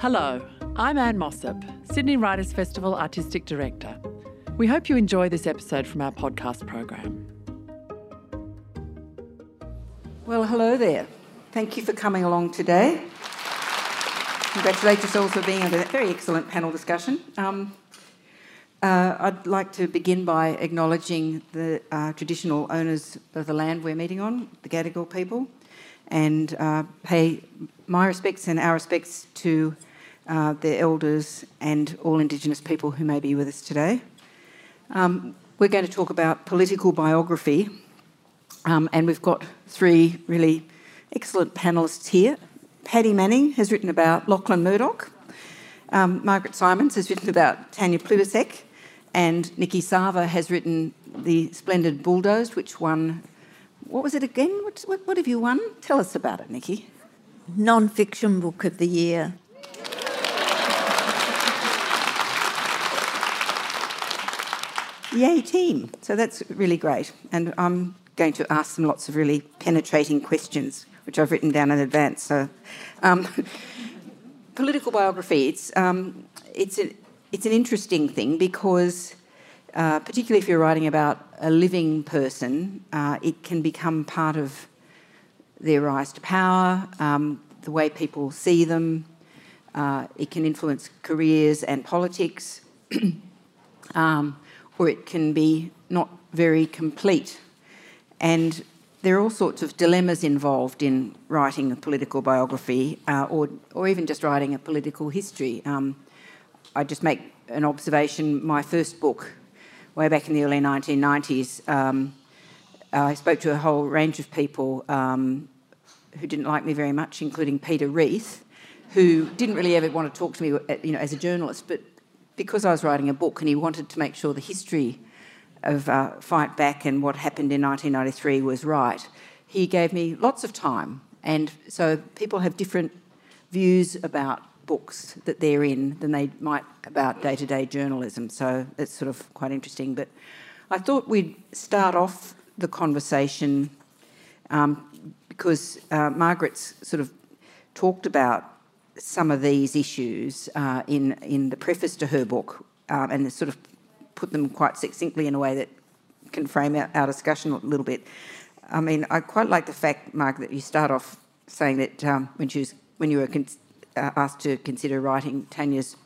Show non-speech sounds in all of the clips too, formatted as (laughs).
Hello, I'm Anne Mossop, Sydney Writers Festival Artistic Director. We hope you enjoy this episode from our podcast program. Well, hello there. Thank you for coming along today. Congratulate yourselves for being at a very excellent panel discussion. Um, uh, I'd like to begin by acknowledging the uh, traditional owners of the land we're meeting on, the Gadigal people, and uh, pay my respects and our respects to uh, their elders and all Indigenous people who may be with us today. Um, we're going to talk about political biography, um, and we've got three really excellent panelists here. Paddy Manning has written about Lachlan Murdoch. Um, Margaret Simons has written about Tanya Plibersek, and Niki Savva has written The Splendid Bulldozed, which won. What was it again? What, what, what have you won? Tell us about it, Niki. Non fiction book of the year. Yay, team. So that's really great. And I'm going to ask them lots of really penetrating questions, which I've written down in advance. So, um, (laughs) political biography, it's, um, it's, a, it's an interesting thing because, uh, particularly if you're writing about a living person, uh, it can become part of their rise to power, um, the way people see them. Uh, it can influence careers and politics. (clears throat) or it can be not very complete. And there are all sorts of dilemmas involved in writing a political biography uh, or, or even just writing a political history. Um, I just make an observation. My first book, way back in the early 1990s, um, I spoke to a whole range of people um, who didn't like me very much, including Peter Reith, who didn't really ever want to talk to me, you know, as a journalist, but because I was writing a book and he wanted to make sure the history of uh, Fight Back and what happened in 1993 was right, he gave me lots of time. And so people have different views about books that they're in than they might about day to day journalism. So it's sort of quite interesting. But I thought we'd start off the conversation um, because uh, Margaret's sort of talked about some of these issues uh, in in the preface to her book, um, and sort of put them quite succinctly in a way that can frame our, our, discussion a little bit. I mean, I quite like the fact, Mark, that you start off saying that um, when she was when you were con- uh, asked to consider writing Tanya's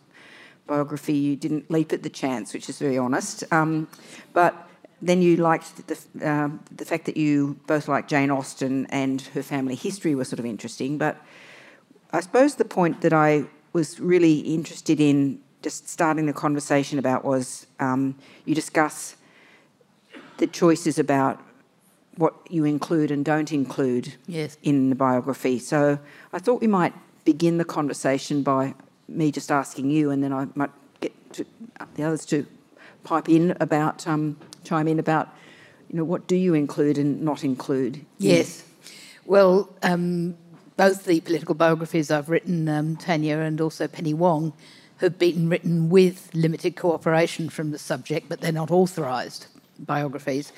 biography, you didn't leap at the chance, which is very honest. Um, but then you liked the, uh, the fact that you both liked Jane Austen and her family history was sort of interesting, but I suppose the point that I was really interested in just starting the conversation about was um, you discuss the choices about what you include and don't include yes. in the biography. So I thought we might begin the conversation by me just asking you, and then I might get to the others to pipe in about um, chime in about you know what do you include and not include. Yes. Well, um, both the political biographies I've written, um, Tanya and also Penny Wong, have been written with limited cooperation from the subject, but they're not authorised biographies.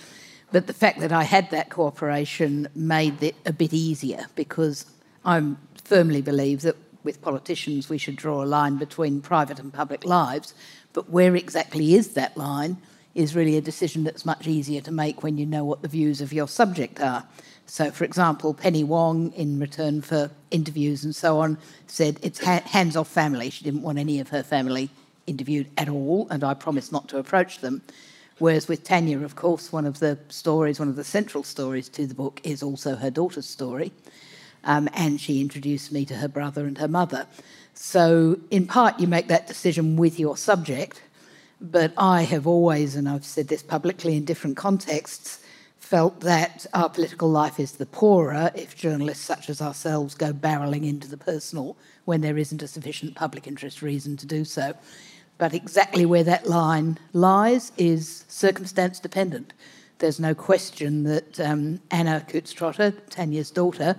But the fact that I had that cooperation made it a bit easier because I firmly believe that with politicians we should draw a line between private and public lives, but where exactly is that line is really a decision that's much easier to make when you know what the views of your subject are. So, for example, Penny Wong, in return for interviews and so on, said it's ha- hands off family. She didn't want any of her family interviewed at all, and I promised not to approach them. Whereas with Tanya, of course, one of the stories, one of the central stories to the book is also her daughter's story. Um, and she introduced me to her brother and her mother. So, in part, you make that decision with your subject, but I have always, and I've said this publicly in different contexts, felt that our political life is the poorer if journalists such as ourselves go barreling into the personal when there isn't a sufficient public interest reason to do so. But exactly where that line lies is circumstance dependent. There's no question that um, Anna Coutts-Trotter, Tanya's daughter,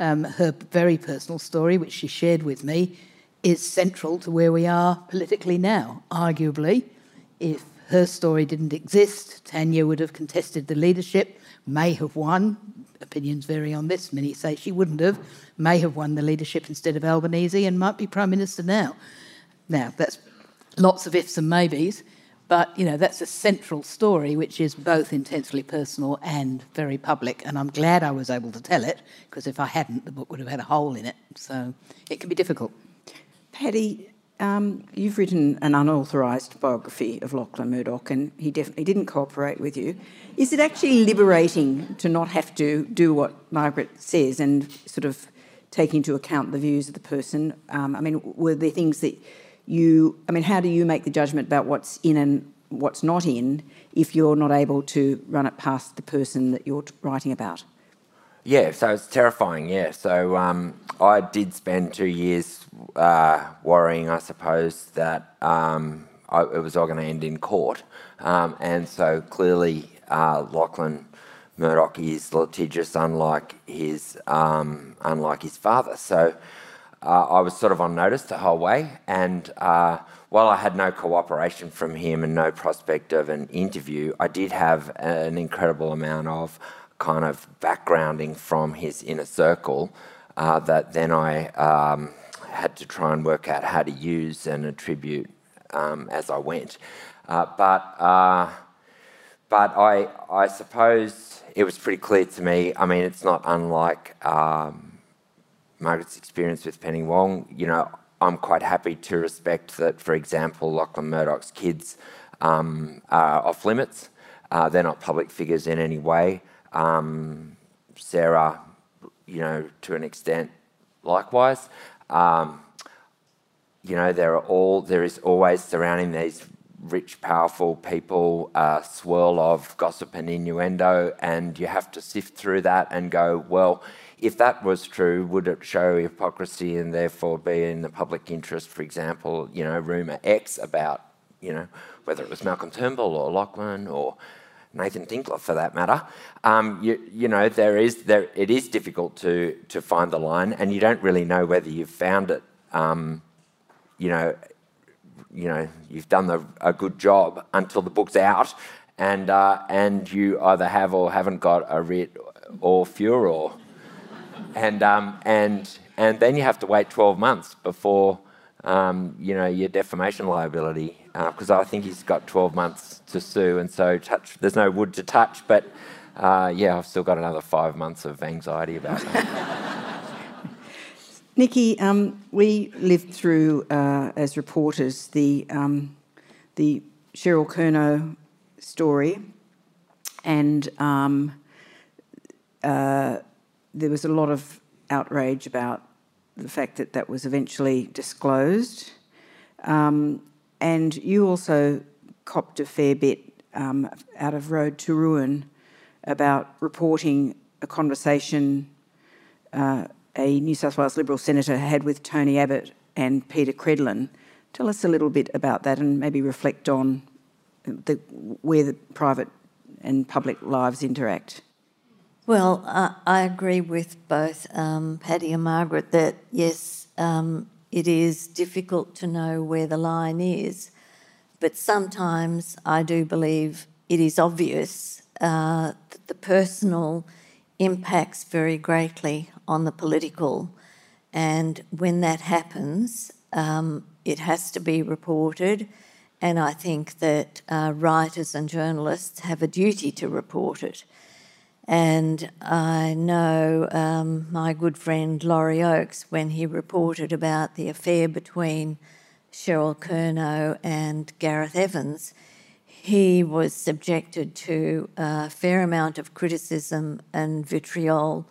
um, her very personal story, which she shared with me, is central to where we are politically now. Arguably, if her story didn't exist. Tanya would have contested the leadership, may have won, opinions vary on this. Many say she wouldn't have, may have won the leadership instead of Albanese, and might be Prime Minister now. Now, that's lots of ifs and maybes, but you know that's a central story, which is both intensely personal and very public. And I'm glad I was able to tell it because if I hadn't, the book would have had a hole in it. So it can be difficult. Paddy, um, you've written an unauthorised biography of Lachlan Murdoch, and he definitely didn't cooperate with you. Is it actually liberating to not have to do what Margaret says and sort of take into account the views of the person? Um, I mean, were there things that you, I mean, how do you make the judgment about what's in and what's not in if you're not able to run it past the person that you're writing about? Yeah, so it's terrifying, yeah. So um, I did spend two years uh, worrying, I suppose, that um, I, it was all going to end in court. Um, and so clearly, uh, Lachlan Murdoch is litigious, unlike his, um, unlike his father. So uh, I was sort of on notice the whole way. And uh, while I had no cooperation from him and no prospect of an interview, I did have an incredible amount of kind of backgrounding from his inner circle uh, that then I um, had to try and work out how to use and attribute um, as I went. Uh, but uh, but I I suppose it was pretty clear to me. I mean, it's not unlike. Um, Margaret's experience with Penny Wong, you know, I'm quite happy to respect that, for example, Lachlan Murdoch's kids um, are off limits. Uh, they're not public figures in any way. Um, Sarah, you know, to an extent, likewise. Um, you know, there are all there is always surrounding these rich, powerful people a swirl of gossip and innuendo, and you have to sift through that and go, well, if that was true, would it show hypocrisy and therefore be in the public interest, for example, you know, rumour X about, you know, whether it was Malcolm Turnbull or Lachlan or Nathan Tinkler for that matter. Um, you, you know, there is there it is difficult to to find the line, and you don't really know whether you've found it. Um, you know, you know, you've done the, a good job until the book's out, and uh, and you either have or haven't got a writ or furor and um, and and then you have to wait 12 months before um, you know your defamation liability because uh, I think he's got 12 months to sue, and so touch there's no wood to touch, but uh, yeah, I've still got another five months of anxiety about that. (laughs) Niki, um, we lived through uh, as reporters the um, the Cheryl Kernot story, and um, uh, there was a lot of outrage about the fact that that was eventually disclosed. Um, and you also copped a fair bit um, out of Road to Ruin about reporting a conversation uh, a New South Wales Liberal senator had with Tony Abbott and Peta Credlin. Tell us a little bit about that and maybe reflect on the, where the private and public lives interact. Well, uh, I agree with both um, Paddy and Margaret that yes, um, it is difficult to know where the line is, but sometimes I do believe it is obvious uh, that the personal impacts very greatly on the political, and when that happens, um, it has to be reported. And I think that uh, writers and journalists have a duty to report it. And I know um, my good friend Laurie Oakes, when he reported about the affair between Cheryl Kernot and Gareth Evans, he was subjected to a fair amount of criticism and vitriol.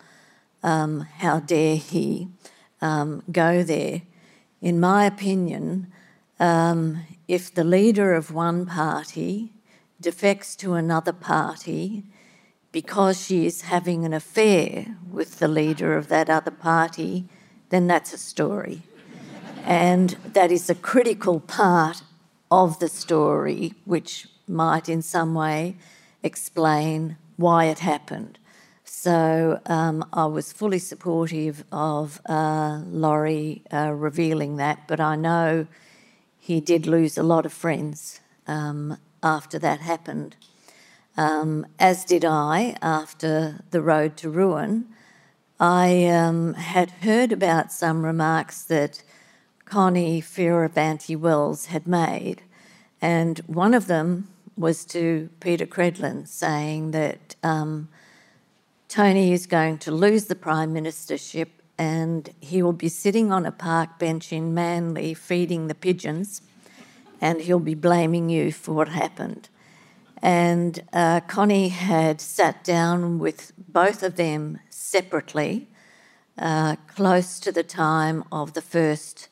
Um, how dare he um, go there? In my opinion, um, if the leader of one party defects to another party, because she is having an affair with the leader of that other party, then that's a story. and that is a critical part of the story, which might in some way explain why it happened. So um, I was fully supportive of uh, Laurie uh, revealing that, but I know he did lose a lot of friends um, after that happened. Um, as did I after The Road to Ruin. I um, had heard about some remarks that Connie Fierravanti Wells had made, and one of them was to Peta Credlin saying that um, Tony is going to lose the Prime Ministership and he will be sitting on a park bench in Manly feeding the pigeons and he'll be blaming you for what happened. And uh, Connie had sat down with both of them separately, uh, close to the time of the first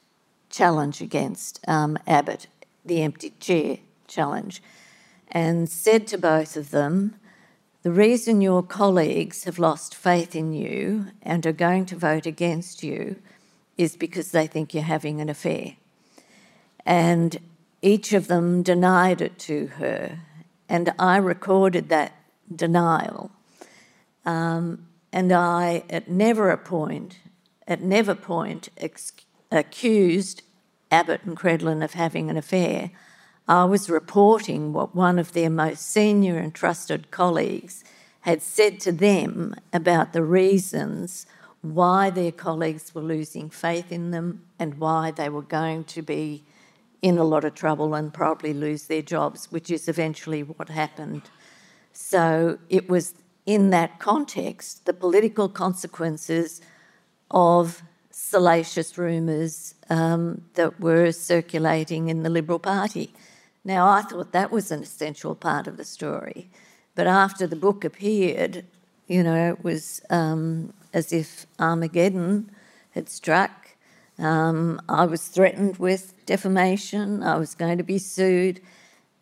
challenge against um, Abbott, the empty chair challenge, and said to both of them, The reason your colleagues have lost faith in you and are going to vote against you is because they think you're having an affair. And each of them denied it to her and I recorded that denial. Um, and I, at never a point, at never point, ex- accused Abbott and Credlin of having an affair. I was reporting what one of their most senior and trusted colleagues had said to them about the reasons why their colleagues were losing faith in them and why they were going to be in a lot of trouble and probably lose their jobs, which is eventually what happened. So it was in that context, the political consequences of salacious rumours um, that were circulating in the Liberal Party. Now, I thought that was an essential part of the story. But after the book appeared, you know, it was um, as if Armageddon had struck um, I was threatened with defamation. I was going to be sued.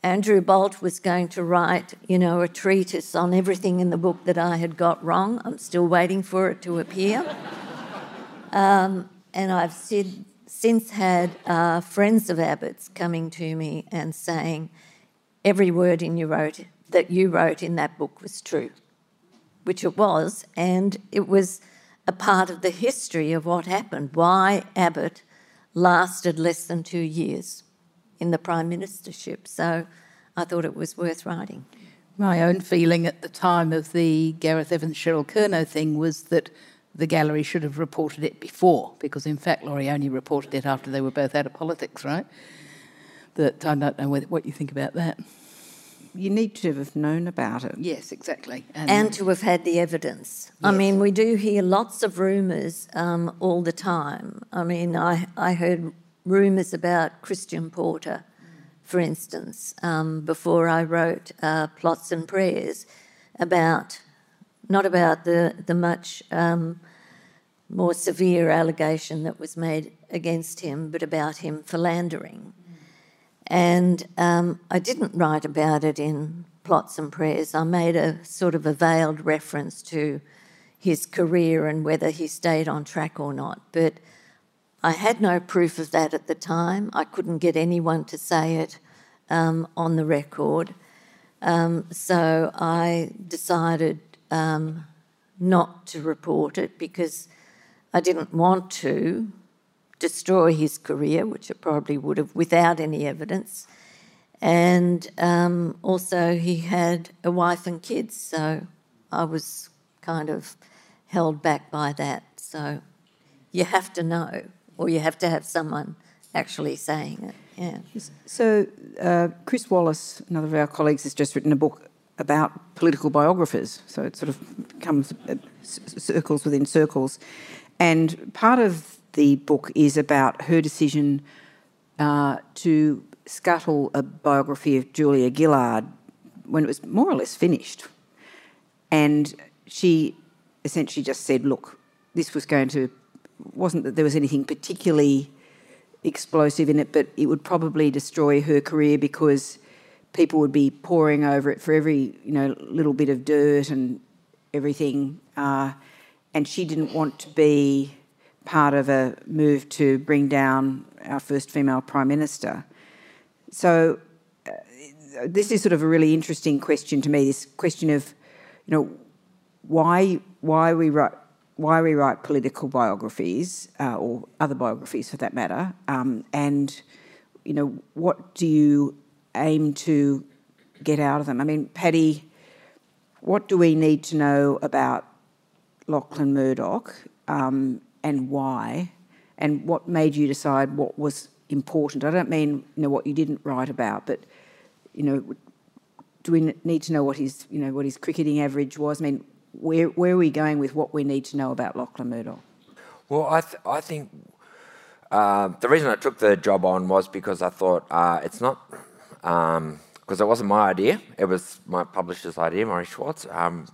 Andrew Bolt was going to write, you know, a treatise on everything in the book that I had got wrong. I'm still waiting for it to appear. (laughs) um, and I've since had uh, friends of Abbott's coming to me and saying, every word in you wrote that you wrote in that book was true, which it was, and it was a part of the history of what happened, why Abbott lasted less than two years in the prime ministership. So I thought it was worth writing. My own feeling at the time of the Gareth Evans Cheryl Kernot thing was that the gallery should have reported it before, because in fact Laurie only reported it after they were both out of politics, right? That I don't know what you think about that you need to have known about it. Yes, exactly. And, and to have had the evidence. Yes. I mean, we do hear lots of rumours um, all the time. I mean, I, I heard rumours about Christian Porter, for instance, um, before I wrote uh, Plots and Prayers, about not about the, the much um, more severe allegation that was made against him, but about him philandering. And um, I didn't write about it in plots and prayers. I made a sort of a veiled reference to his career and whether he stayed on track or not. But I had no proof of that at the time. I couldn't get anyone to say it um, on the record. Um, so I decided um, not to report it because I didn't want to destroy his career, which it probably would have without any evidence. And um, also, he had a wife and kids, so I was kind of held back by that. So you have to know, or you have to have someone actually saying it. Yeah. So uh, Chris Wallace, another of our colleagues, has just written a book about political biographers. So it sort of comes uh, circles within circles, and part of the book is about her decision uh, to scuttle a biography of Julia Gillard when it was more or less finished. And she essentially just said, look, this was going to, wasn't that there was anything particularly explosive in it, but it would probably destroy her career because people would be poring over it for every, you know, little bit of dirt and everything. Uh, and she didn't want to be part of a move to bring down our first female prime minister. So uh, this is sort of a really interesting question to me. This question of, you know, why why we write why we write political biographies uh, or other biographies for that matter, um, and you know what do you aim to get out of them? I mean, Paddy, what do we need to know about Lachlan Murdoch um, and why? And what made you decide what was important? I don't mean you know what you didn't write about, but you know, do we need to know what his you know what his cricketing average was? I mean, where where are we going with what we need to know about Lachlan Murdoch? Well, I th- I think uh, the reason I took the job on was because I thought uh, it's not because um, it wasn't my idea. It was my publisher's idea, Morry Schwartz, um,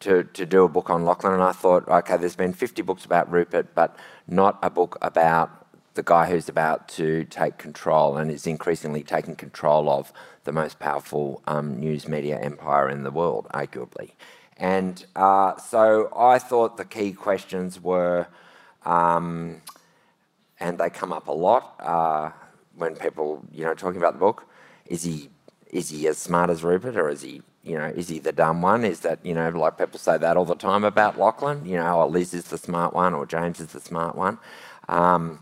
to to do a book on Lachlan, and I thought, okay, there's been 50 books about Rupert, but not a book about the guy who's about to take control and is increasingly taking control of the most powerful um, news media empire in the world, arguably. And uh, so I thought the key questions were, um, and they come up a lot uh, when people, you know, talking about the book. Is he is he as smart as Rupert, or is he, you know, is he the dumb one? Is that, you know, like people say that all the time about Lachlan? You know, oh, Liz is the smart one, or James is the smart one. Um,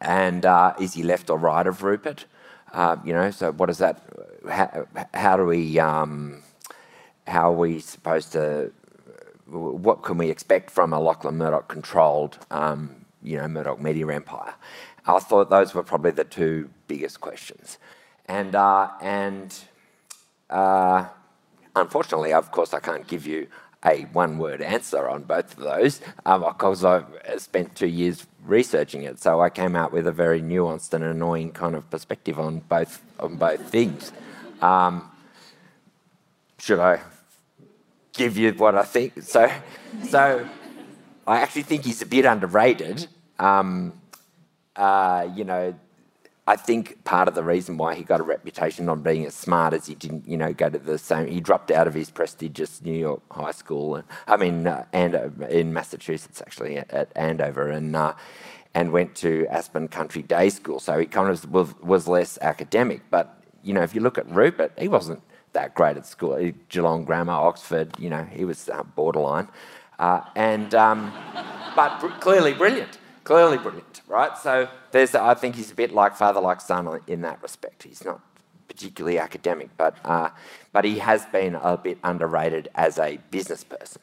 and uh, is he left or right of Rupert? Uh, you know, so what is that? How, how do we? Um, how are we supposed to? What can we expect from a Lachlan Murdoch controlled, um, you know, Murdoch media empire? I thought those were probably the two biggest questions, and uh, and uh, unfortunately, of course, I can't give you a one word answer on both of those um, because I spent two years researching it. So I came out with a very nuanced and annoying kind of perspective on both on both things. Um, should I give you what I think? So, so I actually think he's a bit underrated. Um, uh, you know, I think part of the reason why he got a reputation on being as smart as he didn't, you know, go to the same. He dropped out of his prestigious New York high school, and I mean, uh, in Massachusetts actually at, at Andover, and uh, and went to Aspen Country Day School. So he kind of was, was less academic. But you know, if you look at Rupert, he wasn't that great at school. Geelong Grammar, Oxford, you know, he was uh, borderline, uh, and um, but br- clearly brilliant clearly brilliant, right? So there's, I think he's a bit like father, like son in that respect. He's not particularly academic, but uh, but he has been a bit underrated as a business person.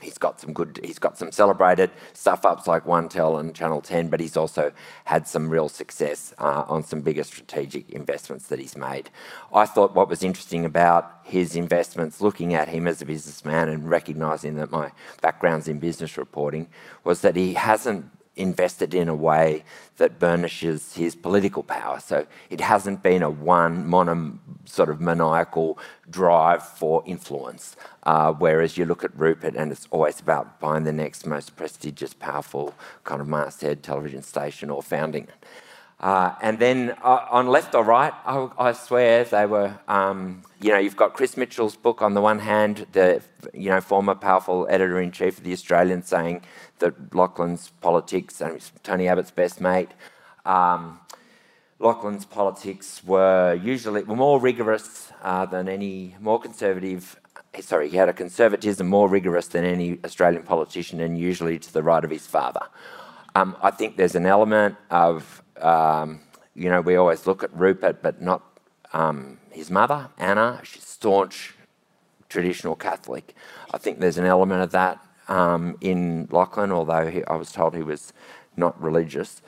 He's got some good, he's got some celebrated stuff ups like One Tel and Channel 10, but he's also had some real success uh, on some bigger strategic investments that he's made. I thought what was interesting about his investments, looking at him as a businessman and recognizing that my background's in business reporting, was that he hasn't invested in a way that burnishes his political power. So it hasn't been a one mono sort of maniacal drive for influence. Uh, whereas you look at Rupert and it's always about buying the next most prestigious, powerful kind of masthead television station or founding it. Uh, and then uh, on left or right, I, I swear they were, um, you know, you've got Chris Mitchell's book on the one hand, the, you know, former powerful editor in chief of The Australian saying that Lachlan's politics, and Tony Abbott's best mate, um, Lachlan's politics were usually were more rigorous uh, than any more conservative. Sorry, he had a conservatism more rigorous than any Australian politician, and usually to the right of his father. Um, I think there's an element of um, you know, we always look at Rupert, but not um, his mother, Anna. She's staunch traditional Catholic. I think there's an element of that um, in Lachlan, although he, I was told he was not religious.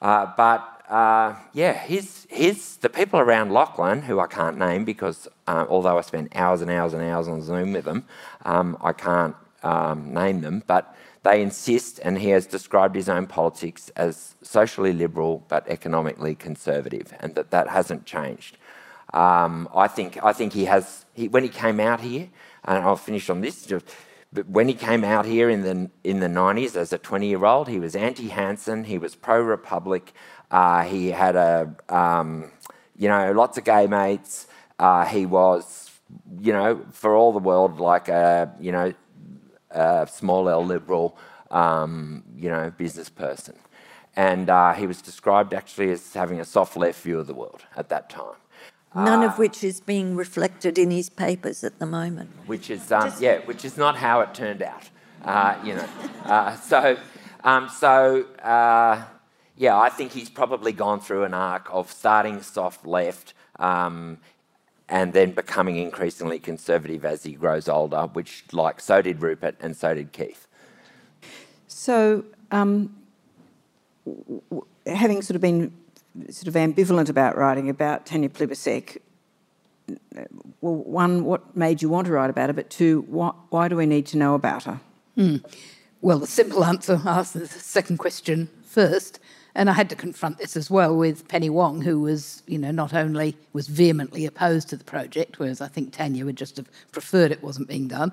Uh, but uh, yeah, his, his, the people around Lachlan, who I can't name because uh, although I spent hours and hours and hours on Zoom with them, um, I can't um, name them. But they insist, and he has described his own politics as socially liberal but economically conservative, and that that hasn't changed. Um, I think I think he has. He, when he came out here, and I'll finish on this. But when he came out here in the in the 90s as a 20 year old, he was anti Hanson. He was pro Republic. Uh, he had a um, you know lots of gay mates. Uh, he was you know for all the world like a you know a small L liberal, um, you know, business person. And uh, he was described actually as having a soft left view of the world at that time. None uh, of which is being reflected in his papers at the moment. Which is, um, yeah, which is not how it turned out. Uh, you know, uh, (laughs) so, um, so uh, yeah, I think he's probably gone through an arc of starting soft left, um, and then becoming increasingly conservative as he grows older, which, like, so did Rupert and so did Keith. So, um, w- w- having sort of been sort of ambivalent about writing about Tanya Plibersek, well, one, what made you want to write about her? But two, why, why do we need to know about her? Well, the simple answer, I'll ask the second question first. And I had to confront this as well with Penny Wong, who was, you know, not only was vehemently opposed to the project, whereas I think Tanya would just have preferred it wasn't being done.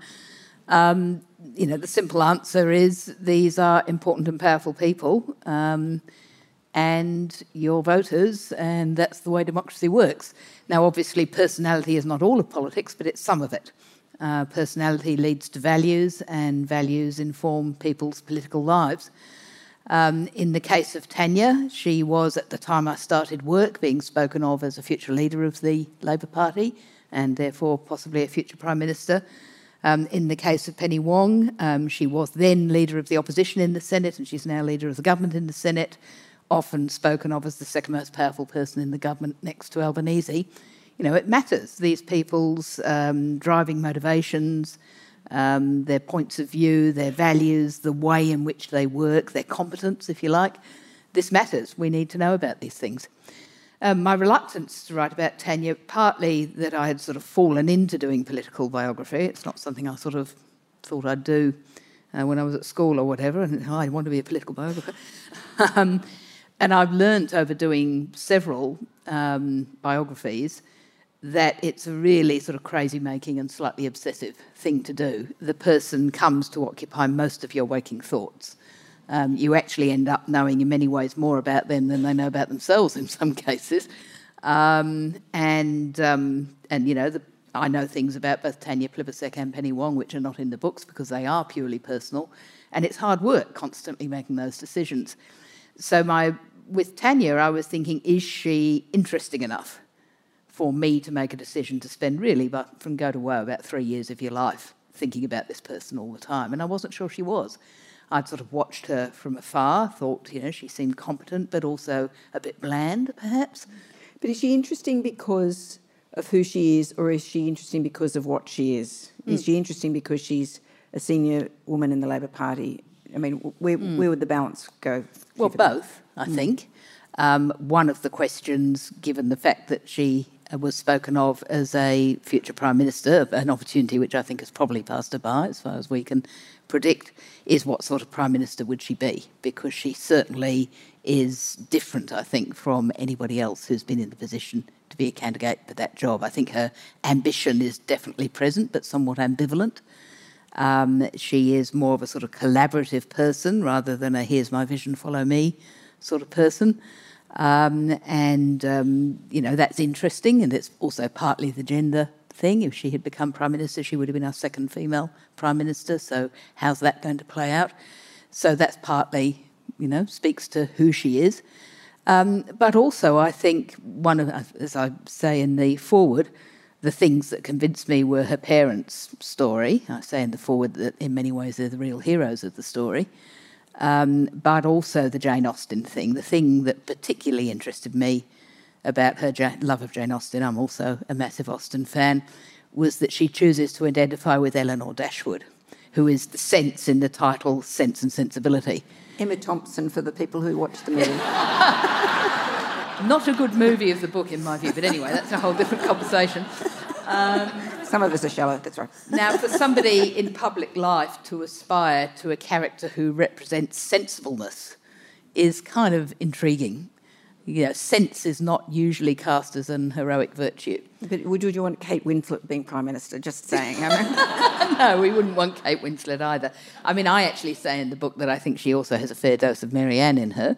Um, you know, the simple answer is these are important and powerful people, um, and your voters, and that's the way democracy works. Now, obviously, personality is not all of politics, but it's some of it. Uh, personality leads to values, and values inform people's political lives. Um, in the case of Tanya, she was, at the time I started work, being spoken of as a future leader of the Labor Party and therefore possibly a future Prime Minister. Um, in the case of Penny Wong, um, she was then leader of the opposition in the Senate and she's now leader of the government in the Senate, often spoken of as the second most powerful person in the government next to Albanese. You know, it matters. These people's um, driving motivations, um, their points of view, their values, the way in which they work, their competence, if you like. This matters. We need to know about these things. Um, my reluctance to write about Tanya, partly that I had sort of fallen into doing political biography. It's not something I sort of thought I'd do uh, when I was at school or whatever, and oh, I want to be a political biographer. (laughs) um, and I've learnt over doing several um, biographies that it's a really sort of crazy making and slightly obsessive thing to do. The person comes to occupy most of your waking thoughts. Um, you actually end up knowing in many ways more about them than they know about themselves in (laughs) some cases. Um, and, um, and, you know, the, I know things about both Tanya Plibersek and Penny Wong, which are not in the books because they are purely personal. And it's hard work constantly making those decisions. So, my, with Tanya, I was thinking, is she interesting enough for me to make a decision to spend really, but from go to woe, about three years of your life thinking about this person all the time? And I wasn't sure she was. I'd sort of watched her from afar, thought, you know, she seemed competent, but also a bit bland, perhaps. But is she interesting because of who she is, or is she interesting because of what she is? Mm. Is she interesting because she's a senior woman in the Labor Party? I mean, where, mm. where would the balance go? Well, both, I mm. think. Um, one of the questions, given the fact that she was spoken of as a future Prime Minister, an opportunity which I think has probably passed her by, as far as we can predict, is what sort of Prime Minister would she be? Because she certainly is different, I think, from anybody else who's been in the position to be a candidate for that job. I think her ambition is definitely present, but somewhat ambivalent. Um, she is more of a sort of collaborative person rather than a here's my vision, follow me sort of person. Um, and, um, you know, that's interesting, and it's also partly the gender thing. If she had become Prime Minister, she would have been our second female Prime Minister. So, how's that going to play out? So, that's partly, you know, speaks to who she is. Um, but also, I think one of, as I say in the foreword, the things that convinced me were her parents' story. I say in the foreword that in many ways they're the real heroes of the story um, but also the Jane Austen thing. The thing that particularly interested me about her love of Jane Austen, I'm also a massive Austen fan, was that she chooses to identify with Elinor Dashwood, who is the sense in the title Sense and Sensibility. Emma Thompson for the people who watch the movie. (laughs) Not a good movie of the book, in my view, but anyway, that's a whole different conversation. Um, Some of us are shallow, that's right. now, for somebody in public life to aspire to a character who represents sensibleness is kind of intriguing. You know, sense is not usually cast as an heroic virtue. But would you want Kate Winslet being Prime Minister? Just saying. I mean. (laughs) no, we wouldn't want Kate Winslet either. I mean, I actually say in the book that I think she also has a fair dose of Marianne in her.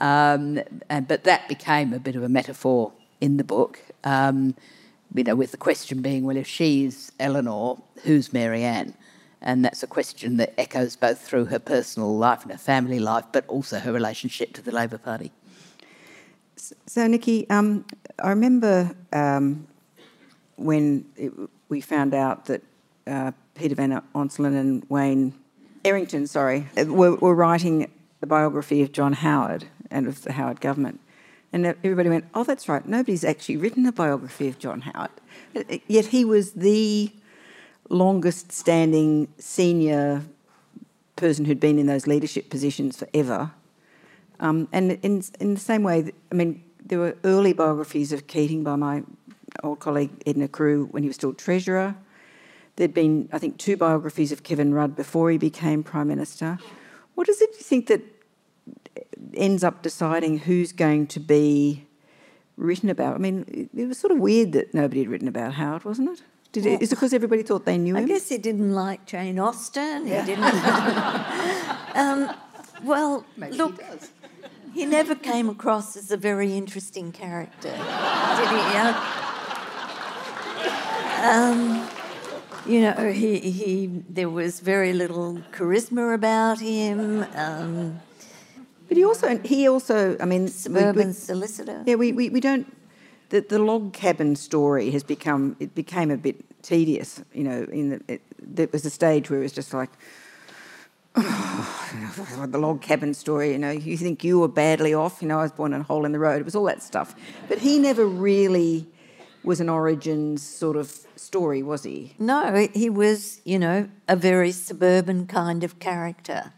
Um, and, but that became a bit of a metaphor in the book. Um, you know, with the question being, well, if she's Elinor, who's Mary Marianne? And that's a question that echoes both through her personal life and her family life, but also her relationship to the Labor Party. So, Niki, um, I remember um, when it, we found out that uh, Peter Van Onselen and Wayne Errington, sorry, were, were writing the biography of John Howard and of the Howard government. And everybody went, oh, that's right, nobody's actually written a biography of John Howard. Yet he was the longest standing senior person who'd been in those leadership positions forever. Um, and in, in the same way, I mean, there were early biographies of Keating by my old colleague Edna Carew when he was still Treasurer. There'd been, I think, two biographies of Kevin Rudd before he became Prime Minister. What is it you think that ends up deciding who's going to be written about? I mean, it was sort of weird that nobody had written about Howard, wasn't it? Did well, it is it because everybody thought they knew I him? I guess he didn't like Jane Austen. Yeah. He didn't. (laughs) um, well, Maybe look, he, he, never came across as a very interesting character, did he? Yeah. Um, you know, he, he there was very little charisma about him. Um, but he also he also I mean suburban we, we, solicitor. Yeah, we, we, we don't the, the log cabin story has become it became a bit tedious. You know, in the, it, there was a stage where it was just like. Oh, (sighs) the log cabin story, you know, you think you were badly off, you know, I was born in a hole in the road, it was all that stuff. But he never really was an origins sort of story, was he? No, he was, you know, a very suburban kind of character.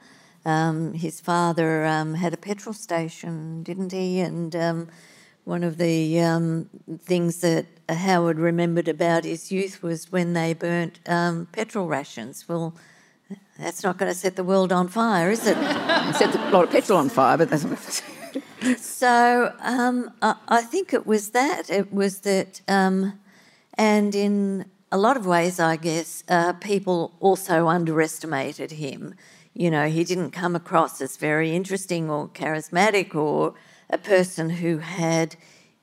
Um, his father um, had a petrol station, didn't he? And um, one of the um, things that Howard remembered about his youth was when they burnt um, petrol rations. Well, that's not going to set the world on fire, is it? set a lot of petrol on fire, but that's (laughs) so um, I, I, think it was that. It was that, um, and in a lot of ways, I guess, uh, people also underestimated him. You know, he didn't come across as very interesting or charismatic or a person who had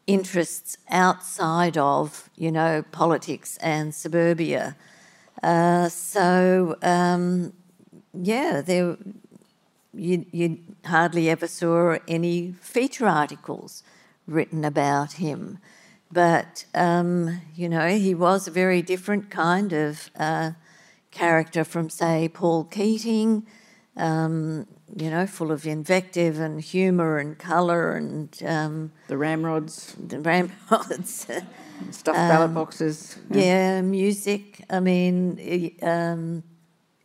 interests outside of, you know, politics and suburbia. Uh, so, um, yeah, there you, you hardly ever saw any feature articles written about him. But, um, you know, he was a very different kind of uh, character from, say, Paul Keating, um, you know, full of invective and humour and colour and. Um, the ramrods. The ramrods. (laughs) Stuffed ballot boxes. Yeah. yeah. music. I mean, um,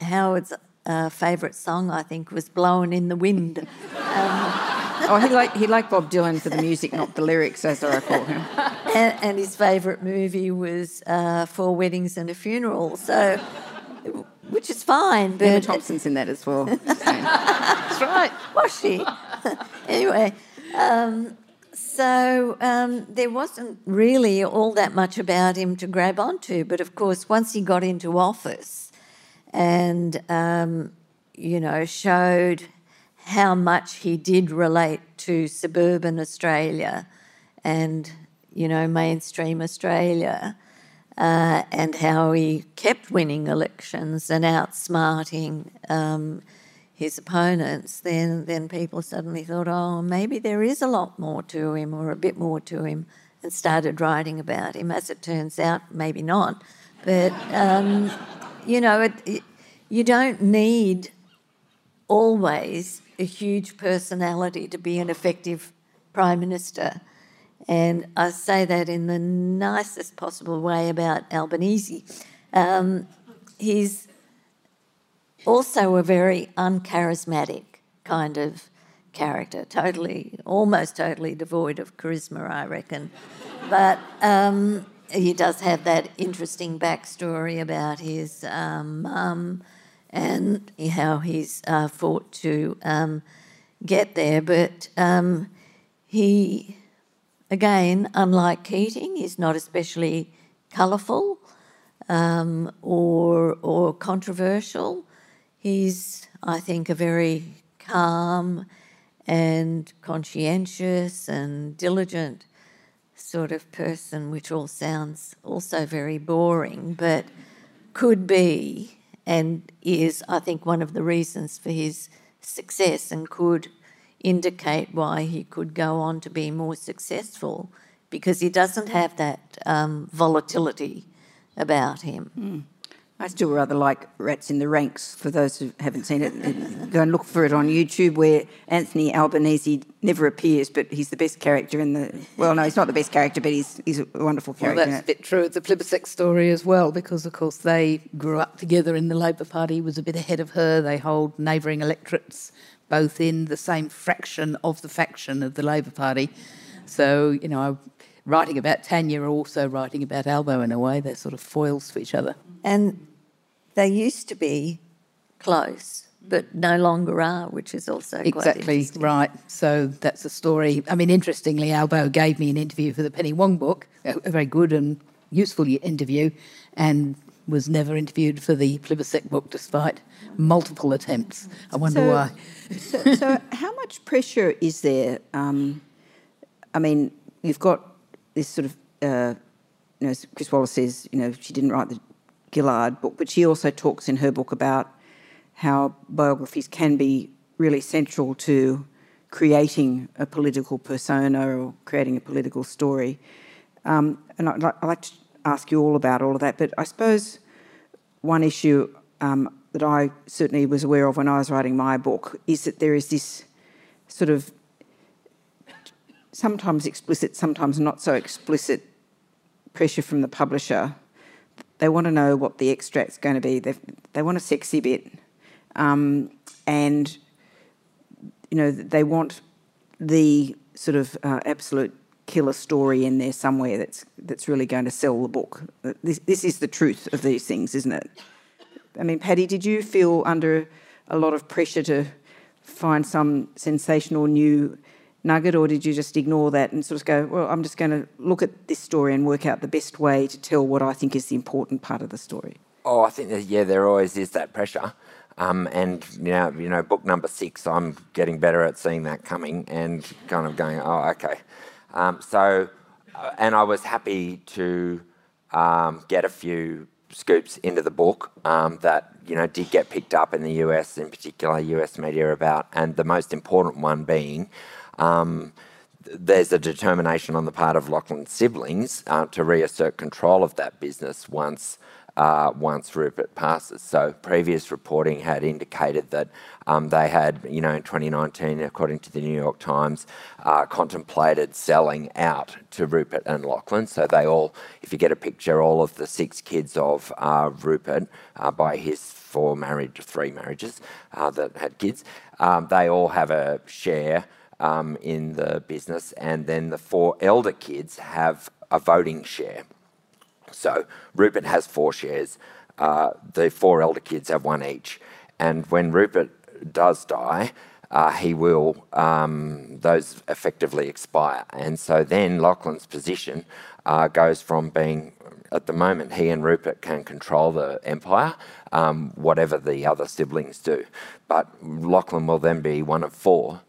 Howard's uh, favourite song, I think, was "Blowing in the Wind." Um, (laughs) oh, he liked he liked Bob Dylan for the music, not the lyrics, as I recall him. (laughs) And, and his favourite movie was uh, Four Weddings and a Funeral. So, which is fine. But Emma Thompson's in that as well. (laughs) That's right. Was she? (laughs) anyway. Um, so um, there wasn't really all that much about him to grab onto, but of course, once he got into office, and, um, you know, showed how much he did relate to suburban Australia and, you know, mainstream Australia. Uh, and how he kept winning elections and outsmarting um, his opponents, then then people suddenly thought, oh, maybe there is a lot more to him or a bit more to him, and started writing about him. As it turns out, maybe not, but um, you know, it, it, you don't need always a huge personality to be an effective prime minister. And I say that in the nicest possible way about Albanese. Um, he's also a very uncharismatic kind of character, totally, almost totally devoid of charisma, I reckon. But um, he does have that interesting backstory about his um, mum and how he's uh, fought to um, get there. But um, he, again, unlike Keating, is not especially colourful um, or, or controversial. He's, I think, a very calm and conscientious and diligent sort of person, which all sounds also very boring, but could be and is, I think, one of the reasons for his success and could indicate why he could go on to be more successful because he doesn't have that um, volatility about him. Mm. I still rather like Rats in the Ranks. For those who haven't seen it, go and look for it on YouTube, where Anthony Albanese never appears, but he's the best character in the. Well, no, he's not the best character, but he's he's a wonderful character. Well, that's a bit true. It's a Plibersek story as well, because of course they grew up together in the Labor Party. He was a bit ahead of her. They hold neighbouring electorates, both in the same fraction of the faction of the Labor Party. So you know, writing about Tanya, also writing about Albo in a way. They're sort of foils for each other. And they used to be close, but no longer are, which is also quite interesting. exactly right. So that's a story. I mean, interestingly, Albo gave me an interview for the Penny Wong book, a very good and useful interview, and was never interviewed for the Plibersek book despite multiple attempts. I wonder so, why. so, so, (laughs) how much pressure is there? Um, I mean, you've got this sort of, uh, you know, Chris Wallace says, you know, she didn't write the Gillard book, but she also talks in her book about how biographies can be really central to creating a political persona or creating a political story. Um, and I'd like, I'd like, to ask you all about all of that, but I suppose one issue um, that I certainly was aware of when I was writing my book is that there is this sort of sometimes explicit, sometimes not so explicit pressure from the publisher they want to know what the extract's going to be. They, they want a sexy bit. Um, and, you know, they want the sort of uh, absolute killer story in there somewhere that's, that's really going to sell the book. This, this is the truth of these things, isn't it? I mean, Paddy, did you feel under a lot of pressure to find some sensational new nugget, or did you just ignore that and sort of go, well, I'm just going to look at this story and work out the best way to tell what I think is the important part of the story? Oh, I think that, yeah, there always is that pressure. Um, and you know, you know, book number six, I'm getting better at seeing that coming and kind of going, oh, okay. Um, so, uh, and I was happy to um, get a few scoops into the book um, that you know did get picked up in the US, in particular US media about, and the most important one being um, there's a determination on the part of Lachlan's siblings uh, to reassert control of that business once uh, once Rupert passes. So previous reporting had indicated that um, they had, you know, in 2019, according to the New York Times, uh, contemplated selling out to Rupert and Lachlan. So they all, if you get a picture, all of the six kids of uh, Rupert uh, by his four marriage, three marriages uh, that had kids, um, they all have a share um, in the business, and then the four elder kids have a voting share. So Rupert has four shares. Uh, the four elder kids have one each, and when Rupert does die, uh, he will um, those effectively expire, and so then Lachlan's position uh, goes from being at the moment he and Rupert can control the empire, um, whatever the other siblings do, but Lachlan will then be one of four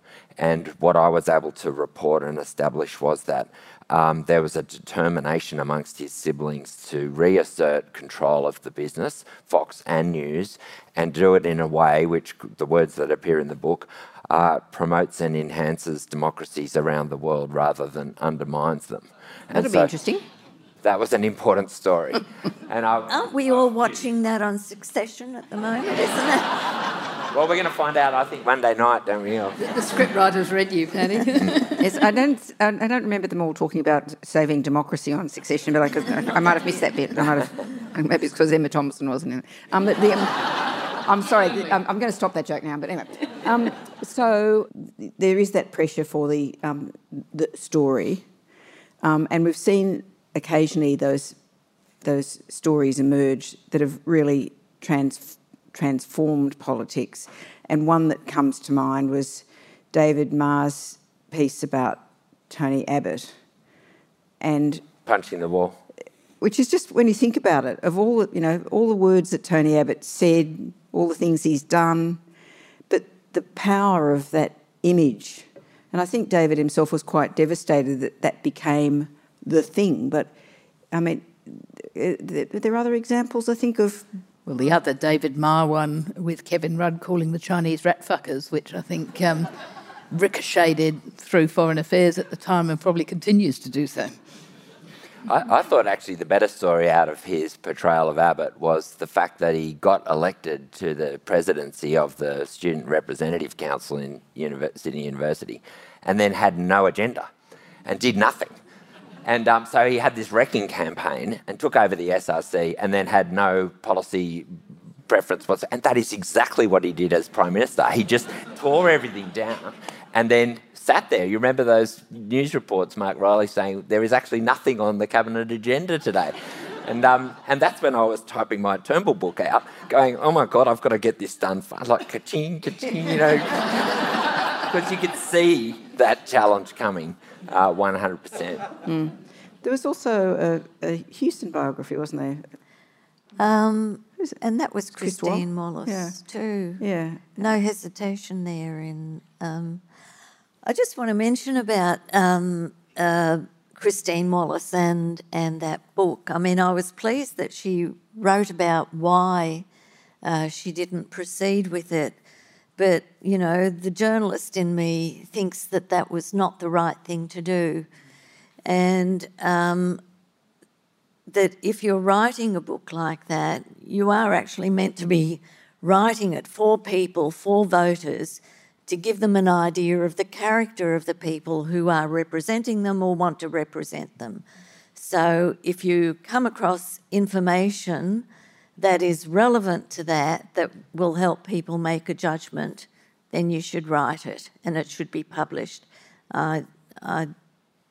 and what I was able to report and establish was that um, there was a determination amongst his siblings to reassert control of the business, Fox and News, and do it in a way which the words that appear in the book uh, promotes and enhances democracies around the world rather than undermines them. That'll so be interesting. That was an important story. (laughs) and I, Aren't we all watching that on Succession at the moment, isn't it? Well, we're going to find out. I think Monday night, don't we? The script writers read you, Penny. (laughs) yes, I don't. I don't remember them all talking about saving democracy on Succession, but I, could, I might have missed that bit. I might have. Maybe it's because Emma Thompson wasn't in it. Um, the, the, um, I'm sorry. The, um, I'm going to stop that joke now. But anyway, um, so there is that pressure for the um, the story, um, and we've seen occasionally those those stories emerge that have really trans transformed politics. And one that comes to mind was David Marr's piece about Tony Abbott. And punching the wall. Which is just when you think about it, of all you know, all the words that Tony Abbott said, all the things he's done, but the power of that image. And I think David himself was quite devastated that that became the thing. But I mean, there are other examples, I think, of well, the other David Marr one with Kevin Rudd calling the Chinese rat fuckers, which I think um, ricocheted through foreign affairs at the time and probably continues to do so. I, I, thought actually the better story out of his portrayal of Abbott was the fact that he got elected to the presidency of the Student Representative Council in Sydney University and then had no agenda and did nothing. And um, so he had this wrecking campaign and took over the SRC and then had no policy preference whatsoever. And that is exactly what he did as Prime Minister. He just tore everything down and then sat there. You remember those news reports, Mark Riley saying there is actually nothing on the cabinet agenda today. And, um, and that's when I was typing my Turnbull book out, going, oh my God, I've got to get this done. Like, ka-ching, ka-ching, you know. (laughs) Because you could see that challenge coming uh, 100%. Mm. There was also a, a, Hewson biography, wasn't there? Um, and that was Christine Wallace yeah. too. Yeah. No hesitation there in um, I just want to mention about um, uh, Christine Wallace and and that book. I mean, I was pleased that she wrote about why uh, she didn't proceed with it, but you know, the journalist in me thinks that that was not the right thing to do, and um, that if you're writing a book like that, you are actually meant to be writing it for people, for voters to give them an idea of the character of the people who are representing them or want to represent them. So if you come across information that is relevant to that, that will help people make a judgment, then you should write it and it should be published. Uh, I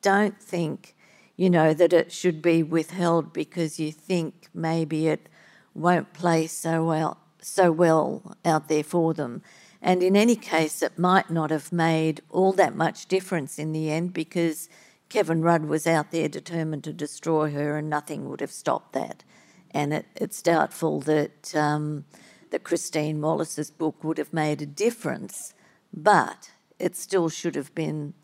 don't think, you know, that it should be withheld because you think maybe it won't play so well so well out there for them. And in any case, it might not have made all that much difference in the end because Kevin Rudd was out there determined to destroy her and nothing would have stopped that. And it, it's doubtful that, um, that Christine Wallace's book would have made a difference, but it still should have been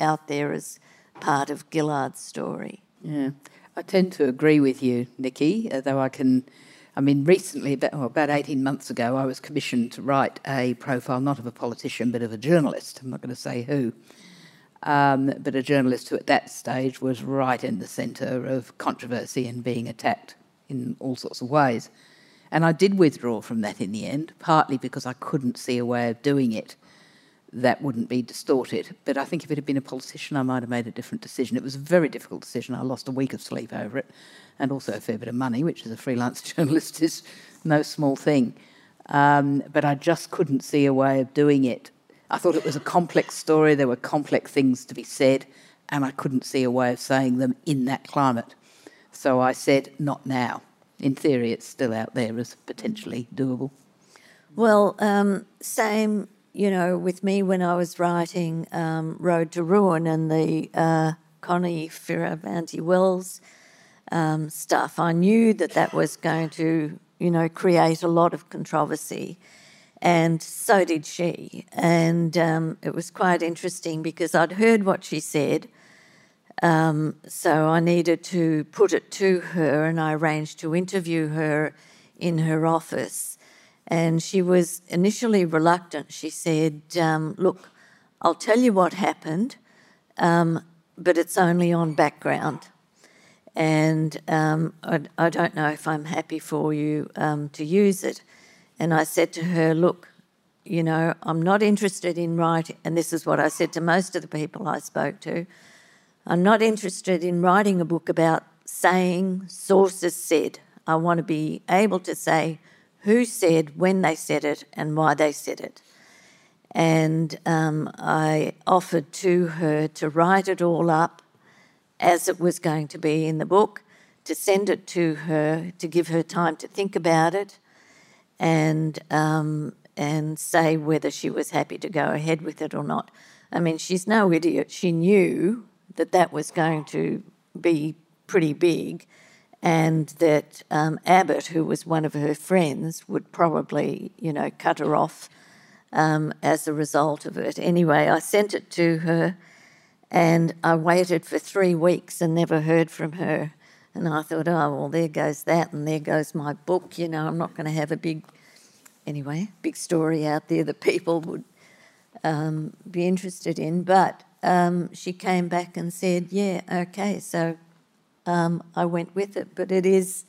out there as part of Gillard's story. Yeah, I tend to agree with you, Niki, though I can I mean, recently, about, about 18 months ago, I was commissioned to write a profile not of a politician but of a journalist. I'm not going to say who. Um, but a journalist who at that stage was right in the centre of controversy and being attacked in all sorts of ways. And I did withdraw from that in the end, partly because I couldn't see a way of doing it that wouldn't be distorted. But I think if it had been a politician, I might have made a different decision. It was a very difficult decision. I lost a week of sleep over it and also a fair bit of money, which as a freelance (laughs) journalist is no small thing. Um, but I just couldn't see a way of doing it. I thought it was a complex story, there were complex things to be said, and I couldn't see a way of saying them in that climate. So I said, not now. In theory, it's still out there as potentially doable. Well, um, same, you know, with me when I was writing um, Road to Ruin and the uh, Connie Fierravanti Wells um, stuff. I knew that that was going to, you know, create a lot of controversy, and so did she. And um, it was quite interesting because I'd heard what she said, um, so I needed to put it to her, and I arranged to interview her in her office. And she was initially reluctant. She said, um, Look, I'll tell you what happened, um, but it's only on background and um, I, I, don't know if I'm happy for you um, to use it. And I said to her, Look, you know, I'm not interested in writing, and this is what I said to most of the people I spoke to I'm not interested in writing a book about saying sources said. I want to be able to say who said, when they said it, and why they said it. And um, I offered to her to write it all up as it was going to be in the book, to send it to her, to give her time to think about it, and um, and say whether she was happy to go ahead with it or not. I mean, she's no idiot. She knew that that was going to be pretty big, and that um, Abbott, who was one of her friends, would probably, you know, cut her off um, as a result of it. Anyway, I sent it to her and I waited for three weeks and never heard from her. And I thought, oh, well, there goes that, and there goes my book. You know, I'm not going to have a big, anyway, big story out there that people would um, be interested in. But um, she came back and said, yeah, okay, so um, I went with it. But it is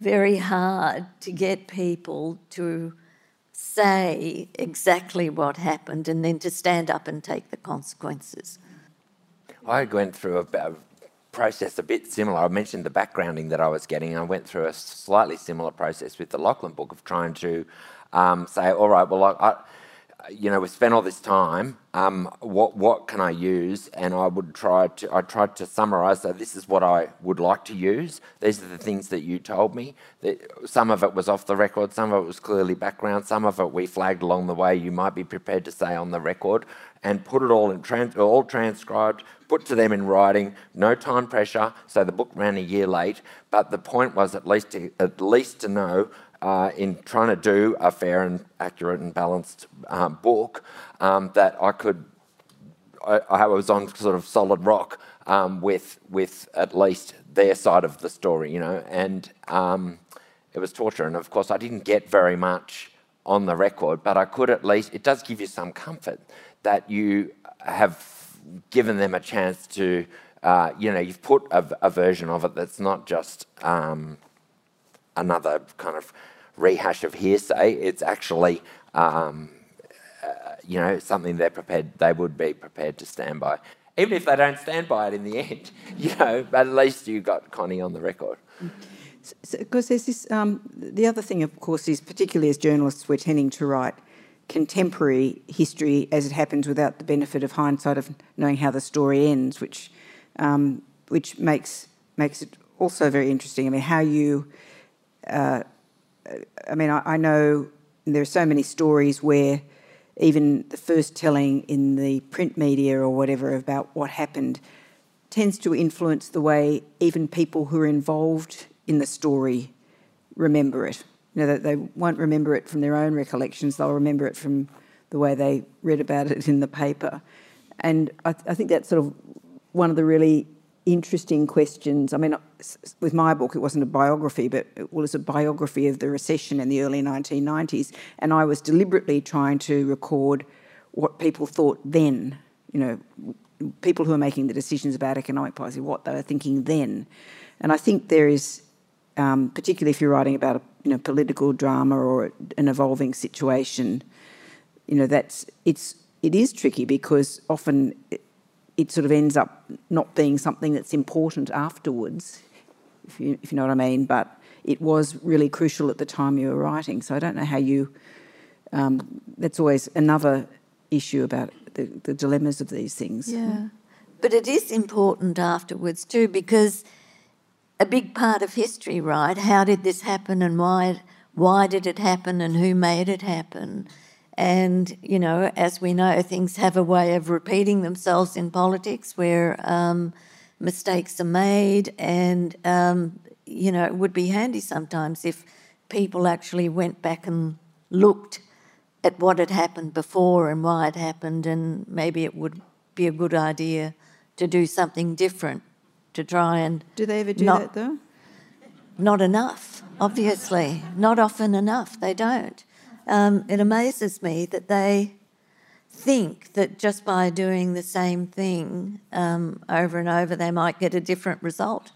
very hard to get people to say exactly what happened and then to stand up and take the consequences. I went through a, process a bit similar. I mentioned the backgrounding that I was getting. I went through a slightly similar process with the Lachlan book of trying to um, say, all right, well, I, I you know, we spent all this time. Um, what what can I use? And I would try to I tried to summarise. So this is what I would like to use. These are the things that you told me. That some of it was off the record. Some of it was clearly background. Some of it we flagged along the way. You might be prepared to say on the record and put it all in trans- all transcribed, put to them in writing. No time pressure. So the book ran a year late. But the point was at least to, at least to know uh, in trying to do a fair and accurate and balanced um, book um, that I could. I, I, was on sort of solid rock um, with with at least their side of the story, you know, and um, it was torture. And of course, I didn't get very much on the record, but I could at least. It does give you some comfort that you have given them a chance to. Uh, you know, you've put a, a, version of it that's not just um, another kind of rehash of hearsay. It's actually, um, uh, you know, something they're prepared, they would be prepared to stand by. Even if they don't stand by it in the (laughs) end, you know, but at least you got Connie on the record. Because so, there's this, um, the other thing, of course, is particularly as journalists, we're tending to write contemporary history as it happens without the benefit of hindsight of knowing how the story ends, which um, which makes makes it also very interesting. I mean, how you uh, I mean, I, I, know there are so many stories where even the first telling in the print media or whatever about what happened tends to influence the way even people who are involved in the story remember it. You know, they won't remember it from their own recollections, they'll remember it from the way they read about it in the paper. And I, I think that's sort of one of the really interesting questions. I mean, with my book, it wasn't a biography, but it was a biography of the recession in the early 1990s. And I was deliberately trying to record what people thought then, you know, people who are making the decisions about economic policy, what they were thinking then. And I think there is, um, particularly if you're writing about a you know, political drama or an evolving situation, you know, that's, it's, it is tricky because often it sort of ends up not being something that's important afterwards, if you, if you know what I mean. But it was really crucial at the time you were writing. So I don't know how you. Um, that's always another issue about the, the dilemmas of these things. Yeah. But it is important afterwards too, because a big part of history, right? How did this happen and why, why did it happen and who made it happen? And, you know, as we know, things have a way of repeating themselves in politics where um, mistakes are made. And, um, you know, it would be handy sometimes if people actually went back and looked at what had happened before and why it happened. And maybe it would be a good idea to do something different to try and. Do they ever do not, that though? Not enough, obviously. Not often enough. They don't um, it amazes me that they think that just by doing the same thing um, over and over, they might get a different result.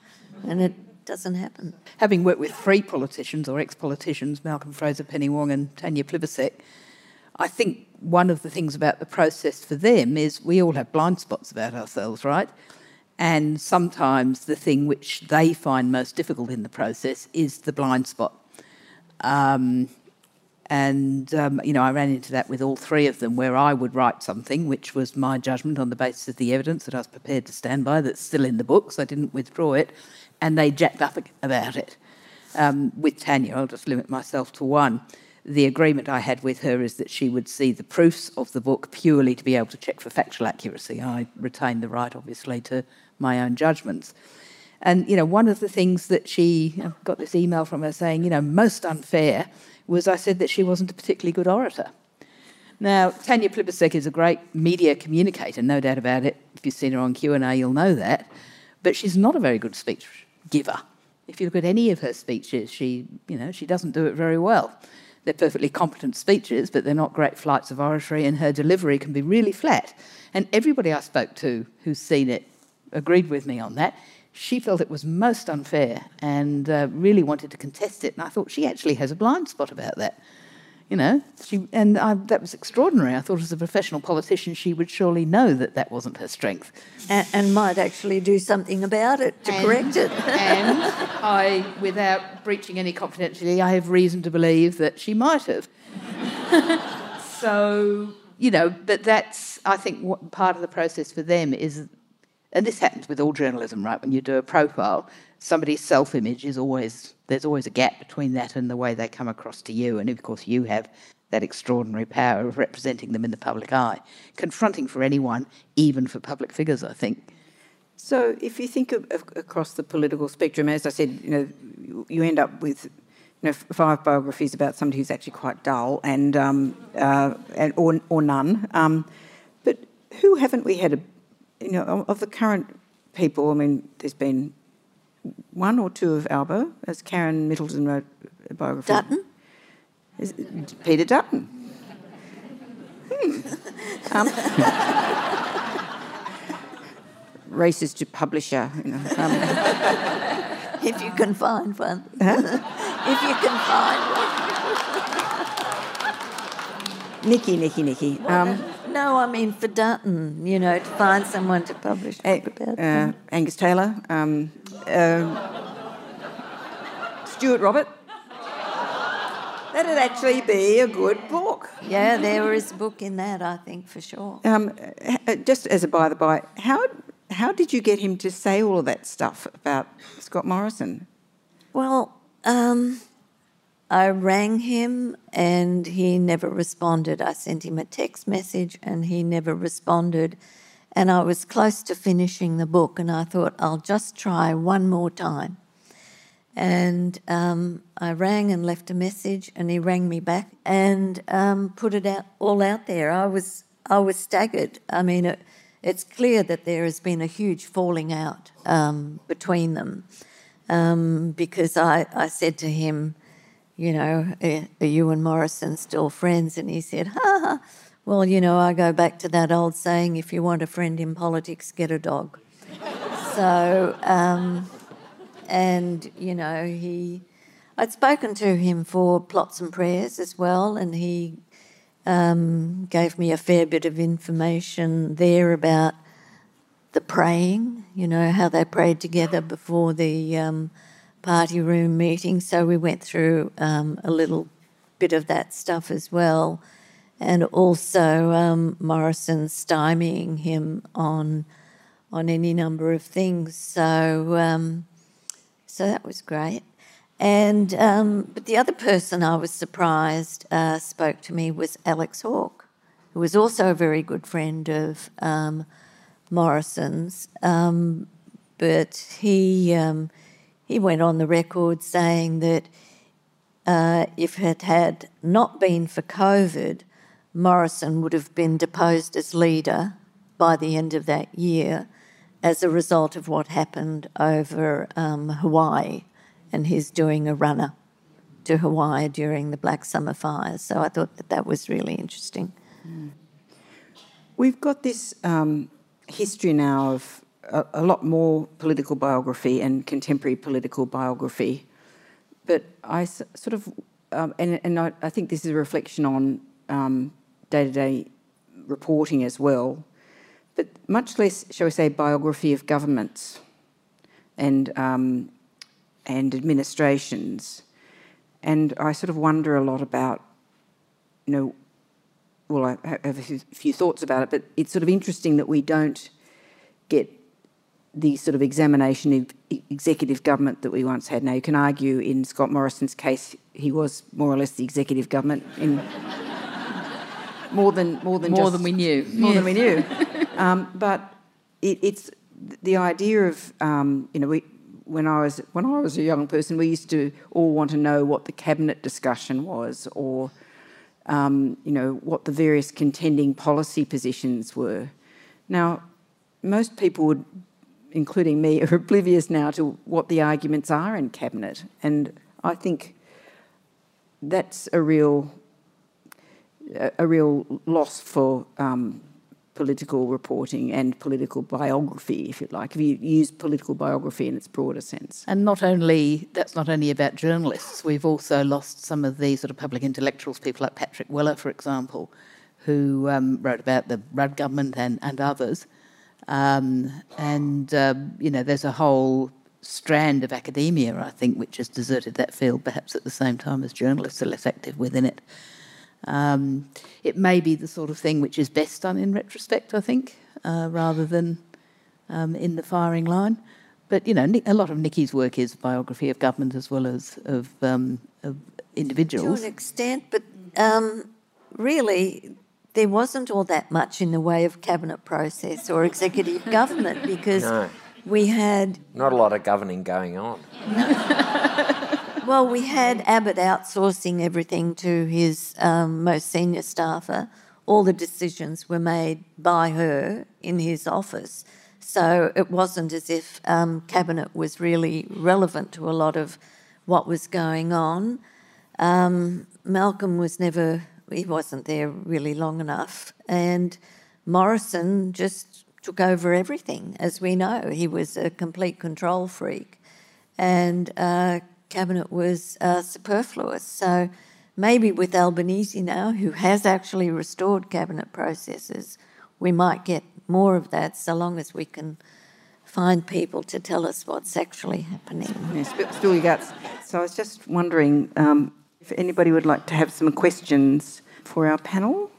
And it doesn't happen. Having worked with three politicians or ex politicians, Malcolm Fraser, Penny Wong, and Tanya Plibersek, I think one of the things about the process for them is we all have blind spots about ourselves, right? And sometimes the thing which they find most difficult in the process is the blind spot. Um, and, um, you know, I ran into that with all three of them, where I would write something which was my judgment on the basis of the evidence that I was prepared to stand by, that's still in the books, I didn't withdraw it, and they jacked up about it. Um, with Tanya, I'll just limit myself to one. The agreement I had with her is that she would see the proofs of the book purely to be able to check for factual accuracy. I retained the right, obviously, to my own judgments. And, you know, one of the things that she I got this email from her saying, you know, most unfair was I said that she wasn't a particularly good orator. Now, Tanya Plibersek is a great media communicator, no doubt about it. If you've seen her on Q&A, you'll know that. But she's not a very good speech giver. If you look at any of her speeches, she, you know, she doesn't do it very well. They're perfectly competent speeches, but they're not great flights of oratory, and her delivery can be really flat. And everybody I spoke to who's seen it agreed with me on that. She felt it was most unfair and uh, really wanted to contest it. And I thought she actually has a blind spot about that. You know, she, and I, that was extraordinary. I thought as a professional politician, she would surely know that that wasn't her strength. And, and might actually do something about it to And- correct it. (laughs) and I, without breaching any confidentiality, I have reason to believe that she might have. (laughs) so, you know, but that's, I think, what part of the process for them is, and this happens with all journalism, right? When you do a profile, somebody's self image is always, there's always a gap between that and the way they come across to you. And of course, you have that extraordinary power of representing them in the public eye, confronting for anyone, even for public figures, I think. So, if you think of, of, across the political spectrum, as I said, you know, you, end up with you know, five biographies about somebody who's actually quite dull, and, um, uh, and or, or none. Um, but who haven't we had a, you know, of, the current people? I mean, there's been one or two of Albo, as Karen Middleton wrote a biography. Dutton? Is, Peter Dutton. Hmm. Um, racist publisher. You know, um, (laughs) If you can find one. (laughs) if you can find one. Niki, Niki, Niki. Um, No, I mean for Dutton, you know, to find someone to publish a eh, about. uh, Angus Taylor. Um, um, Stuart Robert. That'd actually be a good book. yeah, there is a book in that, I think, for sure. Um, uh, just as a by the by, how how did you get him to say all of that stuff about Scott Morrison? Well, um, I rang him and he never responded. I sent him a text message and he never responded. And I was close to finishing the book and I thought, I'll just try one more time. And um, I rang and left a message, and he rang me back and um, put it out all out there. I was I was staggered. I mean, it, it's clear that there has been a huge falling out um, between them um, because I, I said to him, you know, "Eh, are you and Morrison still friends? And he said, ha ha. Well, you know, I go back to that old saying: if you want a friend in politics, get a dog. (laughs) so. Um, and you know he i'd spoken to him for plots and prayers as well and he um, gave me a fair bit of information there about the praying you know how they prayed together before the um, party room meeting so we went through um, a little bit of that stuff as well and also um, morrison stymieing him on on any number of things so um, so that was great. And um, but the other person I was surprised uh, spoke to me was Alex Hawke, who was also a very good friend of um, Morrison's. Um, but he um, he went on the record saying that uh, if it had not been for COVID, Morrison would have been deposed as leader by the end of that year as a result of what happened over um, Hawaii and his doing a runner to Hawaii during the Black Summer fires. So I thought that that was really interesting. We've got this um, history now of a, a lot more political biography and contemporary political biography, but I sort of, um, and, and I, I think this is a reflection on day to day reporting as well, but much less, shall we say, biography of governments and, um, and administrations. And I sort of wonder a lot about, you know, well, I have a few thoughts about it, but it's sort of interesting that we don't get the sort of examination of executive government that we once had. Now, you can argue in Scott Morrison's case, he was more or less the executive government in (laughs) more than more than More just- than we knew. more than we knew. (laughs) um, but it, it's the idea of um, you know we. When I was when I was a young person, we used to all want to know what the cabinet discussion was, or um, you know what the various contending policy positions were. Now, most people would, including me, are oblivious now to what the arguments are in cabinet, and I think that's a real a real loss for um, political reporting and political biography, if you like, if you use political biography in its broader sense. And not only that's not only about journalists, we've also lost some of the sort of public intellectuals, people like Patrick Weller, for example, who um, wrote about the Rudd government and, and others. Um, and, uh, you know, there's a whole strand of academia, I think, which has deserted that field, perhaps at the same time as journalists are less active within it. Um, it may be the sort of thing which is best done in retrospect, I think, uh, rather than um, in the firing line. But you know, a lot of Niki's work is biography of government as well as of, um, of individuals. To an extent, but um, really, there wasn't all that much in the way of cabinet process or executive government (laughs) because No. we had Not a lot of governing going on. (laughs) Well, we had Abbott outsourcing everything to his um, most senior staffer. All the decisions were made by her in his office. So it wasn't as if um, Cabinet was really relevant to a lot of what was going on. Um, Malcolm was never, he wasn't there really long enough. And Morrison just took over everything, as we know. He was a complete control freak. And uh, cabinet was uh, superfluous. So maybe with Albanese now, who has actually restored cabinet processes, we might get more of that so long as we can find people to tell us what's actually happening. Spill your guts. So I was just wondering um, if anybody would like to have some questions for our panel.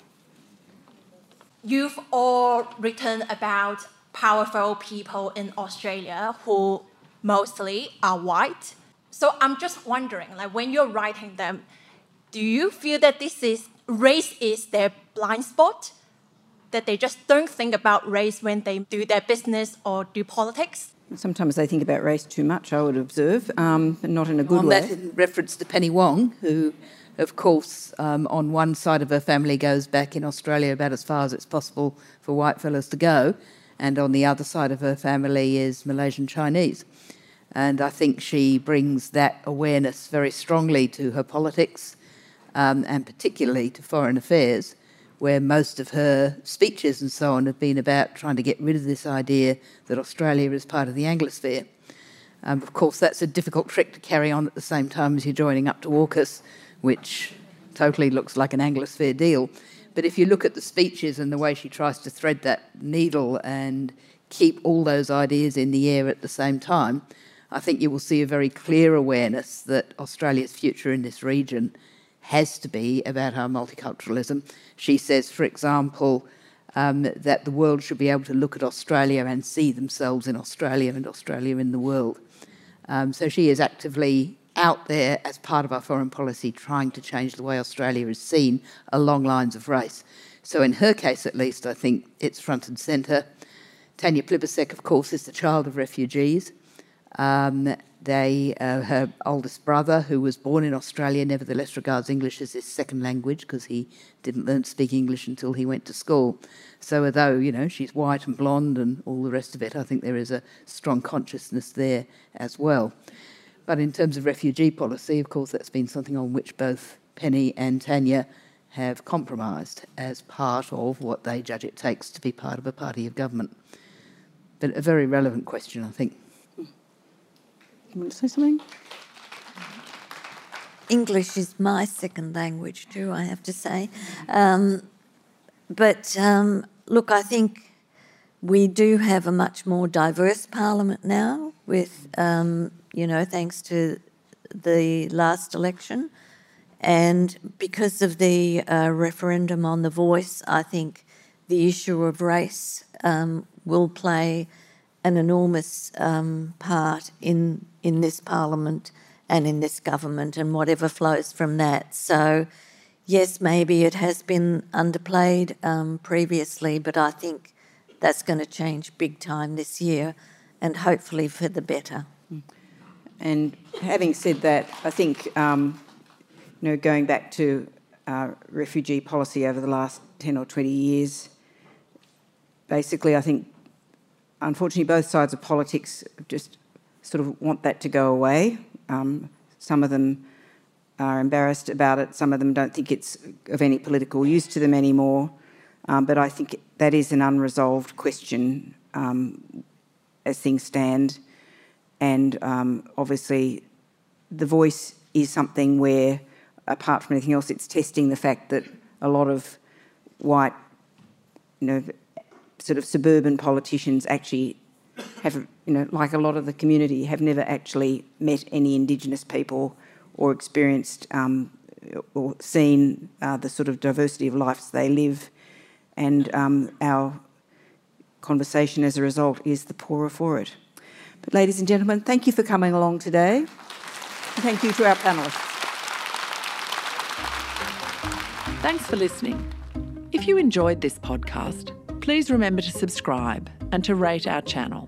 You've all written about powerful people in Australia who mostly are white. So I'm just wondering, like when you're writing them, do you feel that this is race is their blind spot? That they just don't think about race when they do their business or do politics? Sometimes they think about race too much, I would observe, um, but not in a good on way. that in reference to Penny Wong, who, of course, um, on one side of her family goes back in Australia about as far as it's possible for white fellas to go, and on the other side of her family is Malaysian Chinese. And I think she brings that awareness very strongly to her politics, um, and particularly to foreign affairs, where most of her speeches and so on have been about trying to get rid of this idea that Australia is part of the Anglosphere. Um, of course, that's a difficult trick to carry on at the same time as you're joining up to AUKUS, which totally looks like an Anglosphere deal. But if you look at the speeches and the way she tries to thread that needle and keep all those ideas in the air at the same time, I think you will see a very clear awareness that Australia's future in this region has to be about our multiculturalism. She says, for example, um, that the world should be able to look at Australia and see themselves in Australia and Australia in the world. Um, so she is actively out there as part of our foreign policy trying to change the way Australia is seen along lines of race. So, in her case at least, I think it's front and centre. Tanya Plibersek, of course, is the child of refugees. Um, they, uh, her oldest brother, who was born in Australia, nevertheless regards English as his second language because he didn't learn to speak English until he went to school. So, although you know she's white and blonde and all the rest of it, I think there is a strong consciousness there as well. But in terms of refugee policy, of course, that's been something on which both Penny and Tanya have compromised as part of what they judge it takes to be part of a party of government. But a very relevant question, I think. You want to say something? English is my second language too, I have to say. Um, but um, look, I think we do have a much more diverse parliament now, with um, you know, thanks to the last election, and because of the uh, referendum on the voice, I think the issue of race um, will play an enormous um, part in in this parliament and in this government and whatever flows from that. So, yes, maybe it has been underplayed um, previously, but I think that's going to change big time this year, and hopefully for the better. And having said that, I think um, you know going back to uh, refugee policy over the last ten or twenty years, basically, I think unfortunately both sides of politics just sort of want that to go away. Um, some of them are embarrassed about it. Some of them don't think it's of any political use to them anymore. Um, but I think that is an unresolved question um, as things stand. And um, obviously, the voice is something where, apart from anything else, it's testing the fact that a lot of white, you know, sort of suburban politicians actually have, you know, like a lot of the community, have never actually met any Indigenous people or experienced um, or seen uh, the sort of diversity of lives they live. And um, our conversation as a result is the poorer for it. But, ladies and gentlemen, thank you for coming along today. Thank you to our panellists. Thanks for listening. If you enjoyed this podcast, please remember to subscribe and to rate our channel.